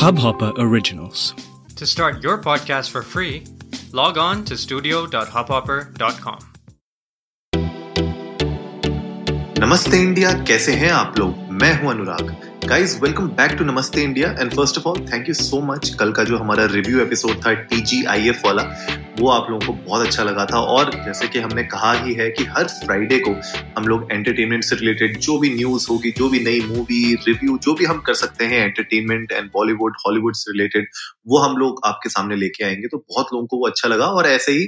Hubhopper Originals. To start your podcast for free, log on to studio.hubhopper.com. नमस्ते India कैसे हैं आप लोग मैं हूं अनुराग guys welcome back to Namaste India and first of all thank you so much कल का जो हमारा रिव्यू एपिसोड था टीजीआईएफ वाला, वो आप लोगों को बहुत अच्छा लगा था। और जैसे कि हमने कहा ही है कि हर फ्राइडे को हम लोग एंटरटेनमेंट से रिलेटेड जो भी न्यूज़ होगी, जो भी नई मूवी रिव्यू जो भी हम कर सकते हैं एंटरटेनमेंट एंड बॉलीवुड हॉलीवुड से रिलेटेड वो हम लोग आपके सामने लेके आएँगे। तो बहुत लोगों को वो अच्छा लगा। और ऐसे ही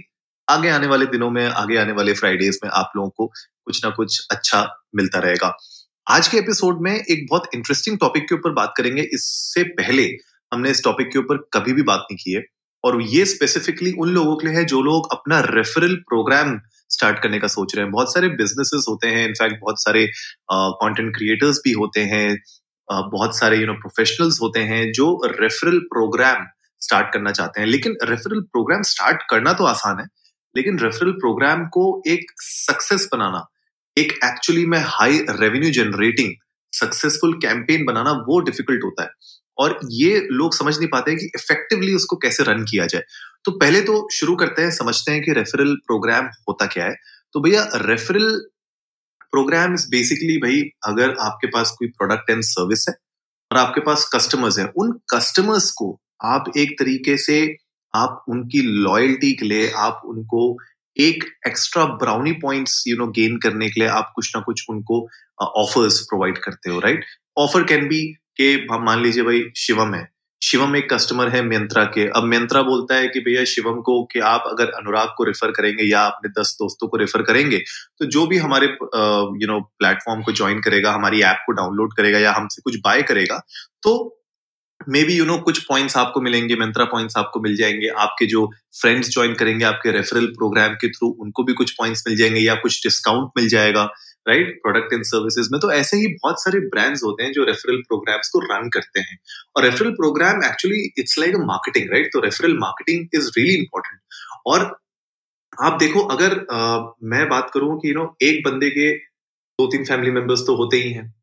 आगे आने वाले दिनों में, आगे आने वाले फ्राइडेज में आप लोगों को कुछ ना कुछ अच्छा मिलता रहेगा। आज के एपिसोड में एक बहुत इंटरेस्टिंग टॉपिक के ऊपर बात करेंगे। इससे पहले हमने इस टॉपिक के ऊपर कभी भी बात नहीं की है। और ये स्पेसिफिकली उन लोगों के लिए है जो लोग अपना रेफरल प्रोग्राम स्टार्ट करने का सोच रहे हैं। बहुत सारे बिजनेसेस होते हैं। इनफैक्ट बहुत सारे कंटेंट क्रिएटर्स भी होते हैं। बहुत सारे यू नो प्रोफेशनल्स होते हैं जो रेफरल प्रोग्राम स्टार्ट करना चाहते हैं। लेकिन रेफरल प्रोग्राम स्टार्ट करना तो आसान है, लेकिन रेफरल प्रोग्राम को एक सक्सेस बनाना एक एक्चुअली में high revenue generating successful campaign बनाना वो डिफ़िकल्ट होता है। और ये लोग समझ नहीं पाते हैं कि इफेक्टिवली उसको कैसे रन किया जाए। तो पहले तो शुरू करते हैं, समझते हैं कि रेफरल प्रोग्राम होता क्या है। तो भैया रेफरल प्रोग्राम इज़ बेसिकली भाई, अगर आपके पास कोई प्रोडक्ट एंड सर्विस है और आपके पास कस्टमर्स हैं, उन कस्टमर्स को आप एक तरीके से आप उनकी लॉयल्टी के लिए, आप उनको एक extra brownie points you know gain करने के लिए आप कुछ ना कुछ उनको ऑफर्स प्रोवाइड करते हो राइट ऑफ़र कैन बी के मान लीजिए भाई शिवम है। शिवम एक कस्टमर है मियंत्रा के। अब मियंत्रा बोलता है कि भैया शिवम को कि आप अगर अनुराग को रेफर करेंगे या अपने दस दोस्तों को रेफर करेंगे तो जो भी हमारे यू नो प्लेटफॉर्म को ज्वाइन करेगा, हमारी ऐप को डाउनलोड करेगा या हमसे कुछ बाय करेगा तो मे बी यू नो कुछ पॉइंट्स आपको मिलेंगे मंत्रा पॉइंट्स आपको मिल जाएँगे आपके जो फ्रेंड्स ज्वाइन करेंगे आपके रेफरल प्रोग्राम के थ्रू उनको भी कुछ पॉइंट्स मिल जाएँगे या कुछ डिस्काउंट मिल जाएगा राइट प्रोडक्ट एंड सर्विसेज़ में तो ऐसे ही बहुत सारे ब्रांड्स होते हैं जो रेफरल प्रोग्राम्स को रन करते हैं। और referral programme actually it's like a marketing right तो referral marketing is really important और आप देखो अगर आ, मैं बात करूँ कि यू नो एक बंदे के दो तीन फैमिली मेंबर्स तो होते ही हैं।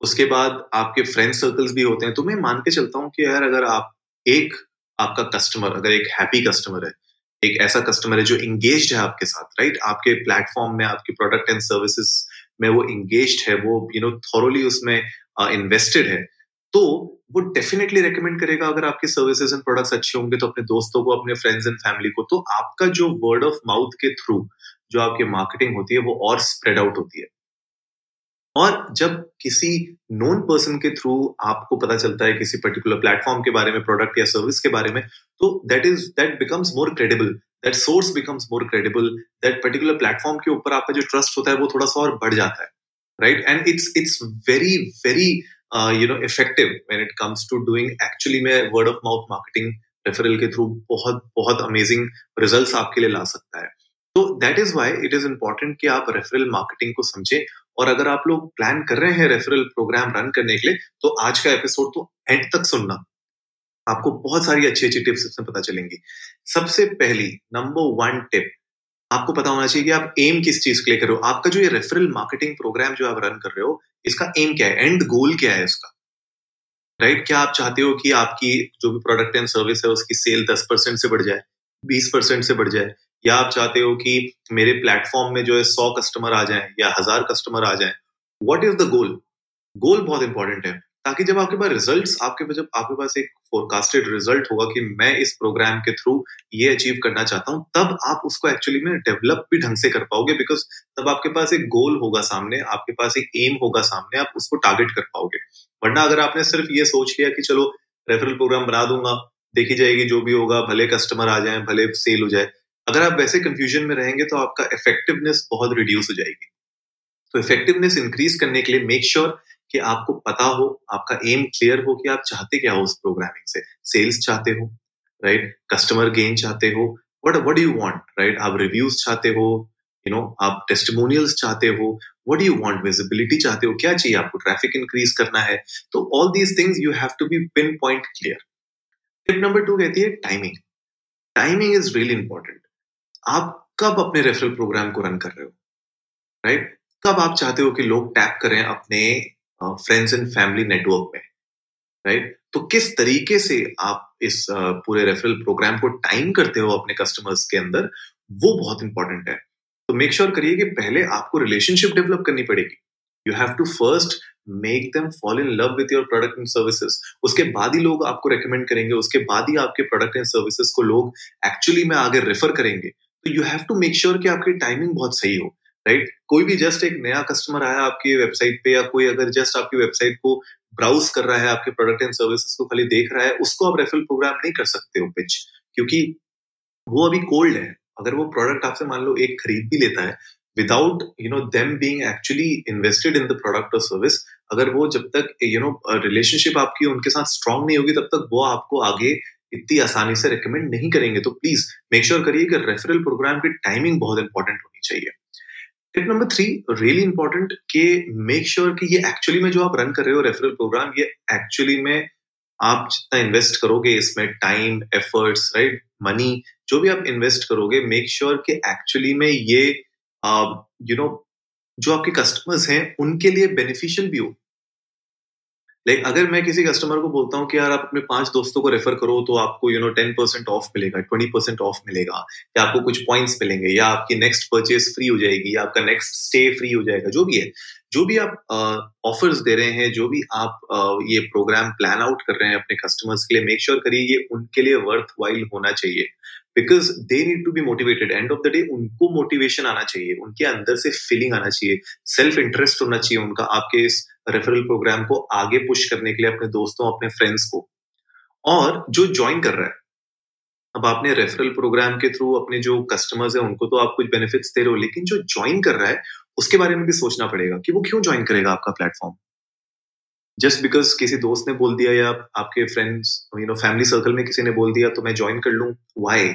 उसके बाद आपके फ्रेंड सर्कल्स भी होते हैं तो मैं मान के चलता हूँ कि यार अगर आप एक आपका कस्टमर अगर एक हैप्पी कस्टमर है एक ऐसा कस्टमर है जो इंगेज है आपके साथ राइट आपके प्लेटफॉर्म में आपके प्रोडक्ट एंड सर्विसेज़ में वो इंगेज है वो यू नो थॉरली उसमें इन्वेस्टेड uh, है तो वो डेफिनेटली रेकमेंड करेगा अगर आपके सर्विसेज़ एंड प्रोडक्ट्स अच्छे होंगे तो अपने दोस्तों को अपने फ्रेंड्स एंड फैमिली को तो आपका जो वर्ड ऑफ़ माउथ के थ्रू जो आपकी मार्केटिंग होती है वो और स्प्रेड आउट होती है। और जब किसी नोन पर्सन के थ्रू आपको पता चलता है किसी पर्टिकुलर प्लेटफॉर्म के बारे में प्रोडक्ट या सर्विस के बारे में तो that is that becomes more credible that source becomes more credible that particular platform के ऊपर आपका जो ट्रस्ट होता है वो थोड़ा सा और बढ़ जाता है right and it's it's very very you know effective when it comes to doing actually में word of mouth marketing referral के थ्रू बहुत बहुत अमेजिंग रिजल्ट्स आपके लिए ला सकता है। तो that is why it is important कि आप रेफरल मार्केटिंग को समझें और अगर आप लोग प्लान कर रहे हैं रेफरल प्रोग्राम रन करने के लिए तो आज का एपिसोड तो एंड तक सुनना। आपको बहुत सारी अच्छी अच्छी टिप्स इसमें पता चलेंगी। सबसे पहली नंबर वन टिप आपको पता होना चाहिए कि आप एम किस चीज़ के लिए कर रहे हो। आपका जो ये रेफरल मार्केटिंग प्रोग्राम जो आप रन कर रहे हो, इसका एम क्या है? एंड गोल क्या है इसका राइट right? क्या आप चाहते हो कि आपकी जो भी प्रोडक्ट एंड सर्विस है, उसकी सेल दस परसेंट से बढ़ जाए, बीस परसेंट से बढ़ जाए? या आप चाहते हो कि मेरे प्लेटफॉर्म में जो है सौ कस्टमर आ जाए या हज़ार कस्टमर आ जाए what is the goal goal बहुत इंपॉर्टेंट है, ताकि जब आपके पास रिजल्ट्स आपके पास जब आपके पास एक फोरकास्टेड रिज़ल्ट होगा कि मैं इस प्रोग्राम के थ्रू ये अचीव करना चाहता हूँ, तब आप उसको एक्चुअली में डेवलप भी ढंग से कर पाओगे बिकॉज़ तब आपके पास एक गोल होगा सामने, आपके पास एक एम होगा सामने, आप उसको टारगेट कर पाओगे। वरना अगर आपने सिर्फ़ ये सोच लिया कि चलो रेफरल प्रोग्राम बना दूँगा, देखी जाएगी जो भी होगा, भले कस्टमर आ जाए, भले सेल हो जाए अगर आप वैसे कंफ्यूजन में रहेंगे तो आपका इफेक्टिवनेस बहुत रिड्यूस हो जाएगी। तो इफेक्टिवनेस इंक्रीज करने के लिए मेक श्योर sure कि आपको पता हो, आपका एम क्लियर हो कि आप चाहते क्या हो उस प्रोग्रामिंग से। सेल्स चाहते हो राइट कस्टमर गेन चाहते हो what what you want right आप रिव्यूज़ चाहते हो यू नो आप टेस्टिमोनियल्स चाहते हो वट यू वॉन्ट विजिबिलिटी चाहते हो, क्या चाहिए आपको? ट्रैफ़िक इंक्रीज करना है। तो all these things you have to be pin point clear tip number two कहती है timing timing is really important आप कब अपने रेफरल प्रोग्राम को रन कर रहे हो? Right right? कब आप चाहते हो कि लोग टैप करें अपने फ्रेंड्स एंड फैमिली नेटवर्क में? राइट तो किस तरीके से आप इस पूरे रेफरल प्रोग्राम को टाइम करते हो अपने कस्टमर्स के अंदर? वो बहुत इंपॉर्टेंट है। तो मेक श्योर करिए कि पहले आपको रिलेशनशिप डेवलप करनी पड़ेगी। You have to first make them fall in love with your product and services उसके बाद ही लोग आपको रेकमेंड करेंगे। उसके बाद ही आपके प्रोडक्ट एंड सर्विसेज़ को लोग एक्चुअली में आगे रेफर करेंगे। तो you have to make sure कि आपकी टाइमिंग बहुत सही हो राइट right? कोई भी जस्ट एक नया कस्टमर आया आपकी वेबसाइट पे या कोई अगर जस्ट आपकी वेबसाइट को ब्राउज कर रहा है, आपके प्रोडक्ट एंड सर्विसेज़ को खाली देख रहा है, उसको आप रेफरल प्रोग्राम नहीं कर सकते हो पिच क्योंकि वो अभी कोल्ड है अगर वो प्रोडक्ट आपसे मान लो एक खरीद भी लेता है without you know them being actually invested in the product और सर्विस अगर वो जब तक यू नो रिलेशनशिप आपकी उनके साथ स्ट्रांग नहीं होगी, तब तक वो आपको आगे इतनी आसानी से रिकमेंड नहीं करेंगे तो प्लीज़ मेक श्योर करिए कि रेफरल प्रोग्राम की टाइमिंग बहुत इंपॉर्टेंट होनी चाहिए। Tip number three really important कि मेक श्योर कि ये एक्चुअली में जो आप रन कर रहे हो रेफरल प्रोग्राम ये एक्चुअली में आप जितना इन्वेस्ट करोगे इसमें टाइम एफर्ट्स राइट मनी जो भी आप इन्वेस्ट करोगे मेक श्योर sure कि एक्चुअली में ये यू नो you know, जो आपके कस्टमर्स हैं उनके लिए बेनिफिशियल भी हो। लाइक like, अगर मैं किसी कस्टमर को बोलता हूँ कि यार आप अपने पाँच दोस्तों को रेफर करो तो आपको you know ten percent off मिलेगा ट्वेंटी परसेंट ऑफ़ मिलेगा। या आपको कुछ पॉइंट्स मिलेंगे या आपकी नेक्स्ट परचेज फ्री हो जाएगी या आपका नेक्स्ट स्टे फ्री हो जाएगा जो भी है। जो भी आप ऑफर्स uh, दे रहे हैं जो भी आप uh, ये प्रोग्राम प्लान आउट कर रहे हैं अपने कस्टमर्स के लिए मेक श्योर करिए ये उनके लिए वर्थ वाइल होना चाहिए। Because they need to be motivated end of the day उनको मोटिवेशन आना चाहिए उनके अंदर से फीलिंग आना चाहिए। सेल्फ इंटरेस्ट होना चाहिए उनका। आपके इस रेफरल प्रोग्राम को आगे पुश करने के लिए अपने दोस्तों, अपने फ्रेंड्स को। और जो ज्वाइन कर रहा है, अब आपने रेफरल प्रोग्राम के थ्रू अपने जो कस्टमर्स हैं, उनको तो आप कुछ बेनिफिट्स दे रहे हो, लेकिन जो ज्वाइन कर रहा है, उसके बारे में भी सोचना पड़ेगा कि वो क्यों ज्वाइन करेगा आपका प्लेटफॉर्म जस्ट बिकॉज़ किसी दोस्त ने बोल दिया या आपके friends you know family circle में किसी ने बोल दिया तो मैं ज्वाइन कर लूँ वाई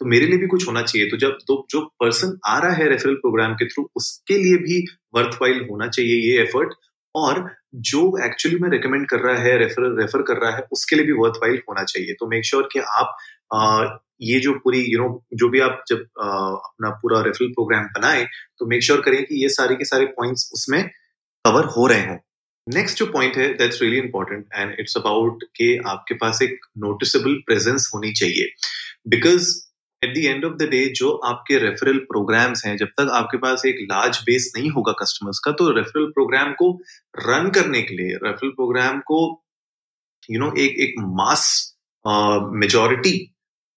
तो मेरे लिए भी कुछ होना चाहिए। तो जब तो जो पर्सन आ रहा है रेफरल प्रोग्राम के थ्रू उसके लिए भी वर्थ होना चाहिए ये एफर्ट और जो एक्चुअली में रिकमेंड कर रहा है रेफर रेफर कर रहा है उसके लिए भी वर्थ वाइल होना चाहिए। तो मेक श्योर sure कि आप आ, ये जो पूरी यू you नो know, जो भी आप जब आ, अपना पूरा रेफरल प्रोग्राम बनाए तो मेक श्योर sure करें कि ये सारे के सारे पॉइंट्स उसमें कवर हो रहे हों। नेक्स्ट जो पॉइंट है that's really important and it's about के आपके पास एक नोटिसेबल प्रेजेंस होनी चाहिए। Because at the end of the day जो आपके रेफरल प्रोग्राम्स हैं जब तक आपके पास एक लार्ज बेस नहीं होगा कस्टमर्स का तो रेफरल प्रोग्राम को रन करने के लिए रेफरल प्रोग्राम को यू you नो know, एक एक मास मेजोरिटी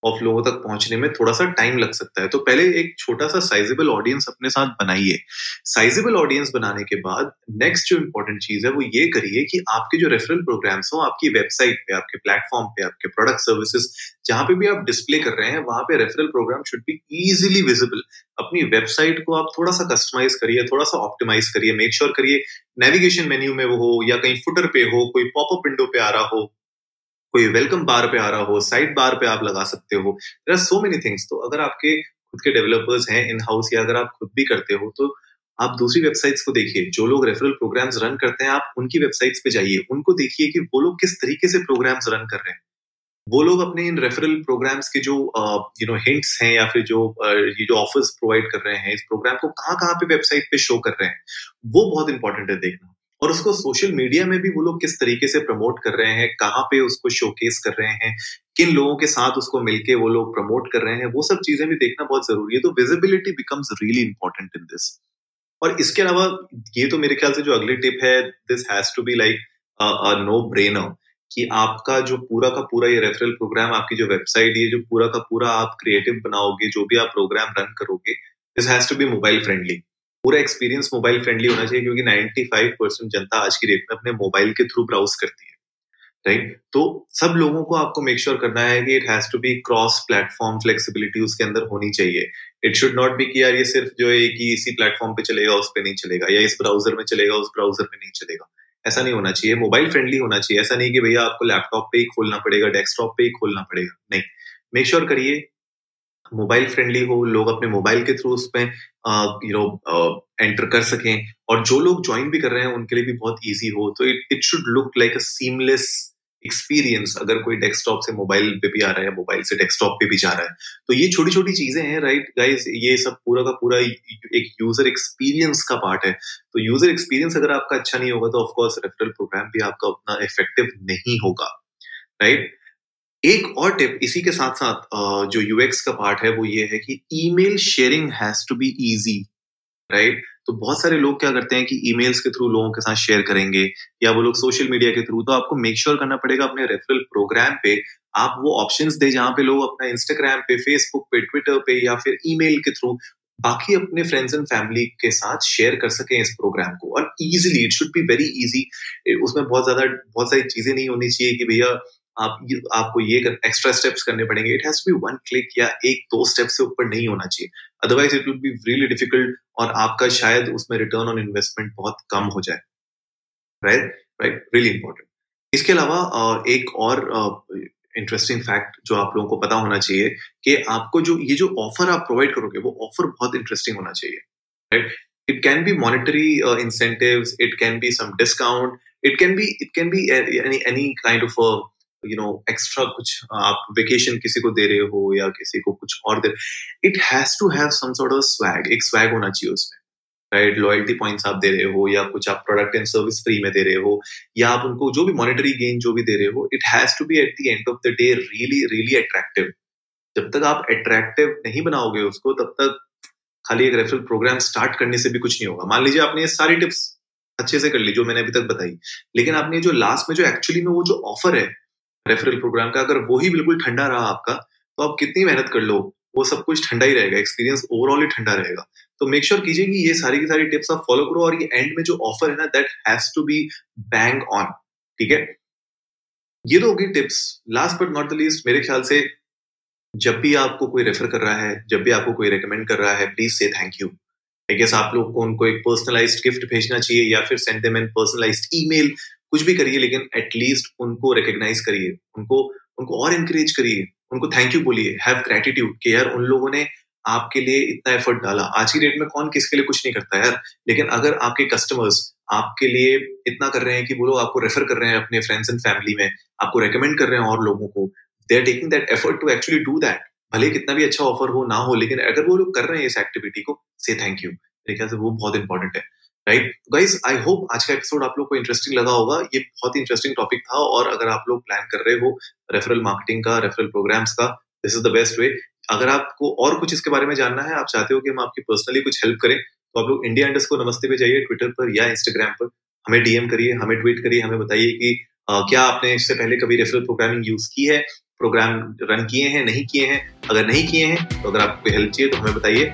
ऑफ़ लोगों तक पहुँचने में थोड़ा सा टाइम लग सकता है। तो पहले एक छोटा सा साइजेबल ऑडियंस अपने साथ बनाइए। साइजेबल ऑडियंस बनाने के बाद नेक्स्ट जो इंपॉर्टेंट चीज़ है, वो ये करिए कि आपके जो रेफरल प्रोग्राम्स हो, आपकी वेबसाइट पे, आपके प्लेटफॉर्म पे, आपके प्रोडक्ट सर्विसेज़ जहाँ पे भी आप डिस्प्ले कर रहे हैं, वहाँ पे referral programme should be easily visible अपनी वेबसाइट को आप थोड़ा सा कस्टमाइज करिए, थोड़ा सा ऑप्टिमाइज करिए मेक श्योर करिए नेविगेशन मेन्यू में वो हो या कहीं फुटर पे हो, कोई पॉपअप विंडो पे आ रहा हो कोई वेलकम बार पे आ रहा हो साइड बार पे आप लगा सकते हो। There are so many things तो अगर आपके खुद के डेवलपर्स हैं इन हाउस या अगर आप खुद भी करते हो तो आप दूसरी वेबसाइट्स को देखिए। जो लोग रेफरल प्रोग्राम्स रन करते हैं, आप उनकी वेबसाइट्स पे जाइए। उनको देखिए कि वो लोग किस तरीके से प्रोग्राम्स रन कर रहे हैं। वो लोग अपने इन रेफरल प्रोग्राम्स के जो यू नो हिंट्स हैं या फिर जो ये जो ऑफर्स प्रोवाइड कर रहे हैं, इस प्रोग्राम को कहाँ कहाँ पे वेबसाइट पे शो कर रहे हैं, वो बहुत इंपॉर्टेंट है देखना। और उसको सोशल मीडिया में भी वो लोग किस तरीके से प्रमोट कर रहे हैं, कहाँ पे उसको शोकेस कर रहे हैं, किन लोगों के साथ उसको मिलके वो लोग प्रमोट कर रहे हैं, वो सब चीज़ें भी देखना बहुत ज़रूरी है। तो visibility becomes really important in this और इसके अलावा ये तो मेरे ख्याल से जो अगली टिप है this has to be like no brainer कि आपका जो पूरा का पूरा ये रेफरल प्रोग्राम आपकी जो वेबसाइट ये जो पूरा का पूरा आप क्रिएटिव बनाओगे, जो भी आप प्रोग्राम रन करोगे this has to be mobile friendly पूरा एक्सपीरियंस मोबाइल फ्रेंडली होना चाहिए क्योंकि 95 परसेंट जनता आज की डेट में अपने मोबाइल के थ्रू ब्राउज करती है राइट तो सब लोगों को आपको मेक श्योर sure करना है कि it has to be cross platform flexibility उसके अंदर होनी चाहिए। इट शुड नॉट बी कि यार ये सिर्फ़ जो है कि इसी प्लेटफॉर्म पे चलेगा, उस पर नहीं चलेगा, या इस ब्राउज़र में चलेगा, उस ब्राउज़र में नहीं चलेगा। ऐसा नहीं होना चाहिए। मोबाइल फ्रेंडली होना चाहिए। ऐसा नहीं कि भैया आपको लैपटॉप पे ही खोलना पड़ेगा डेस्कटॉप पे ही खोलना पड़ेगा। नहीं। मेक श्योर sure करिए मोबाइल फ्रेंडली हो, लोग अपने मोबाइल के थ्रू उसमें यू नो एंटर कर सकें। और जो लोग ज्वाइन भी कर रहे हैं, उनके लिए भी बहुत ईजी हो। तो it it should look like a seamless experience अगर कोई डेस्कटॉप से मोबाइल पे भी आ रहा है मोबाइल से डेस्कटॉप पे भी जा रहा है। तो ये छोटी छोटी चीज़ें हैं राइट गाइस ये सब पूरा का पूरा एक यूज़र एक्सपीरियंस का पार्ट है। तो यूज़र एक्सपीरियंस अगर आपका अच्छा नहीं होगा तो ऑफकोर्स रेफरल प्रोग्राम भी आपका उतना इफ़ेक्टिव नहीं होगा राइट एक और टिप इसी के साथ साथ जो यूएक्स का पार्ट है वो ये है कि email sharing has to be easy right तो बहुत सारे लोग क्या करते हैं कि ईमेल्स के थ्रू लोगों के साथ शेयर करेंगे या वो लोग सोशल मीडिया के थ्रू तो आपको मेक श्योर sure करना पड़ेगा अपने रेफरल प्रोग्राम पे। आप वो ऑप्शंस दे जहाँ पे लोग अपना इंस्टाग्राम पे फेसबुक पे ट्विटर पे या फिर ईमेल के थ्रू बाकी अपने फ्रेंड्स एंड फैमिली के साथ शेयर कर सकें इस प्रोग्राम को। और easily it should be very easy उसमें बहुत ज़्यादा, बहुत सारी चीज़ें नहीं होनी चाहिए कि भैया आप आपको ये कर, एक्स्ट्रा स्टेप्स करने पड़ेंगे। It has be one click या एक दो स्टेप से ऊपर नहीं होना चाहिए। Otherwise it will be really difficult और आपका शायद उसमें रिटर्न ऑन इन्वेस्टमेंट बहुत कम हो जाए। राइट राइट रियली इंपॉर्टेंट इसके अलावा एक और इंटरेस्टिंग फैक्ट जो आप लोगों को पता होना चाहिए कि आपको जो ये जो ऑफ़र आप प्रोवाइड करोगे वो ऑफ़र बहुत इंटरेस्टिंग होना चाहिए। Right it can be monetary incentives it can be some discount it can be it can be any any kind of you know extra कुछ आप वेकेशन किसी को दे रहे हो या किसी को कुछ और दे it has to have some sort of swag एक स्वैग होना चाहिए उसमें राइट लॉयल्टी पॉइंट्स आप दे रहे हो या कुछ आप प्रोडक्ट एंड सर्विस फ्री में दे रहे हो या आप उनको जो भी मॉनिटरी गेन जो भी दे रहे हो it has to be at the end of the day really really attractive जब तक आप अट्रैक्टिव नहीं बनाओगे उसको, तब तक खाली एक रेफरल प्रोग्राम स्टार्ट करने से भी कुछ नहीं होगा। मान लीजिए आपने ये सारी टिप्स अच्छे से कर ली, जो मैंने अभी तक बताई, लेकिन आपने जो लास्ट में जो एक्चुअली में वो जो ऑफ़र है रेफरल प्रोग्राम का, अगर वो ही बिल्कुल ठंडा रहा आपका तो आप कितनी मेहनत कर लो, वो सब कुछ ठंडा ही रहेगा एक्सपीरियंस ओवरऑल ही ठंडा रहेगा। तो मेक श्योर कीजिए कि ये सारी की सारी टिप्स आप फॉलो करो और ये एंड में जो ऑफ़र है ना that has to be bang on ठीक है? ये तो होगी tips last but not the least मेरे ख्याल से जब भी आपको कोई रेफर कर रहा है, जब भी आपको कोई रिकमेंड कर रहा है प्लीज़ से थैंक यू आई गेस आप लोग को उनको एक पर्सनलाइज्ड गिफ्ट भेजना चाहिए या फिर send them an personalised email कुछ भी करिए, लेकिन एटलीस्ट उनको रिकग्नाइज करिए, उनको उनको और इंकरेज करिए, उनको थैंक यू बोलिए हैव ग्रेटिट्यूड कि यार उन लोगों ने आपके लिए इतना एफर्ट डाला। आज की डेट में कौन किसके लिए कुछ नहीं करता यार? लेकिन अगर आपके कस्टमर्स आपके लिए इतना कर रहे हैं कि वो लोग आपको रेफर कर रहे हैं अपने फ्रेंड्स एंड फैमिली में, आपको रेकमेंड कर रहे हैं और लोगों को they are taking that effort to actually do that भले कितना भी अच्छा ऑफ़र हो, ना हो, लेकिन अगर वो लोग कर रहे हैं इस एक्टिविटी को से थैंक यू मेरे ख्याल से वो बहुत इंपॉर्टेंट है। राइट गाइज़ आई होप आज का एपिसोड आप लोग को इंटरेस्टिंग लगा होगा। ये बहुत ही इंटरेस्टिंग टॉपिक था और अगर आप लोग प्लान कर रहे हो रेफरल मार्केटिंग का रेफरल प्रोग्राम्स का this is the best way अगर आपको और कुछ इसके बारे में जानना है आप चाहते हो कि हम आपकी पर्सनली कुछ हेल्प करें तो आप लोग इंडिया इंडस्ट को नमस्ते पे जाइए ट्विटर पर या इंस्टाग्राम पर। हमें डीएम करिए हमें ट्वीट करिए हमें बताइए कि आ, क्या आपने इससे पहले कभी रेफरल प्रोग्रामिंग यूज़ की है प्रोग्राम रन किए हैं नहीं किए हैं। अगर नहीं किए हैं तो अगर आपको हेल्प चाहिए तो हमें बताइए।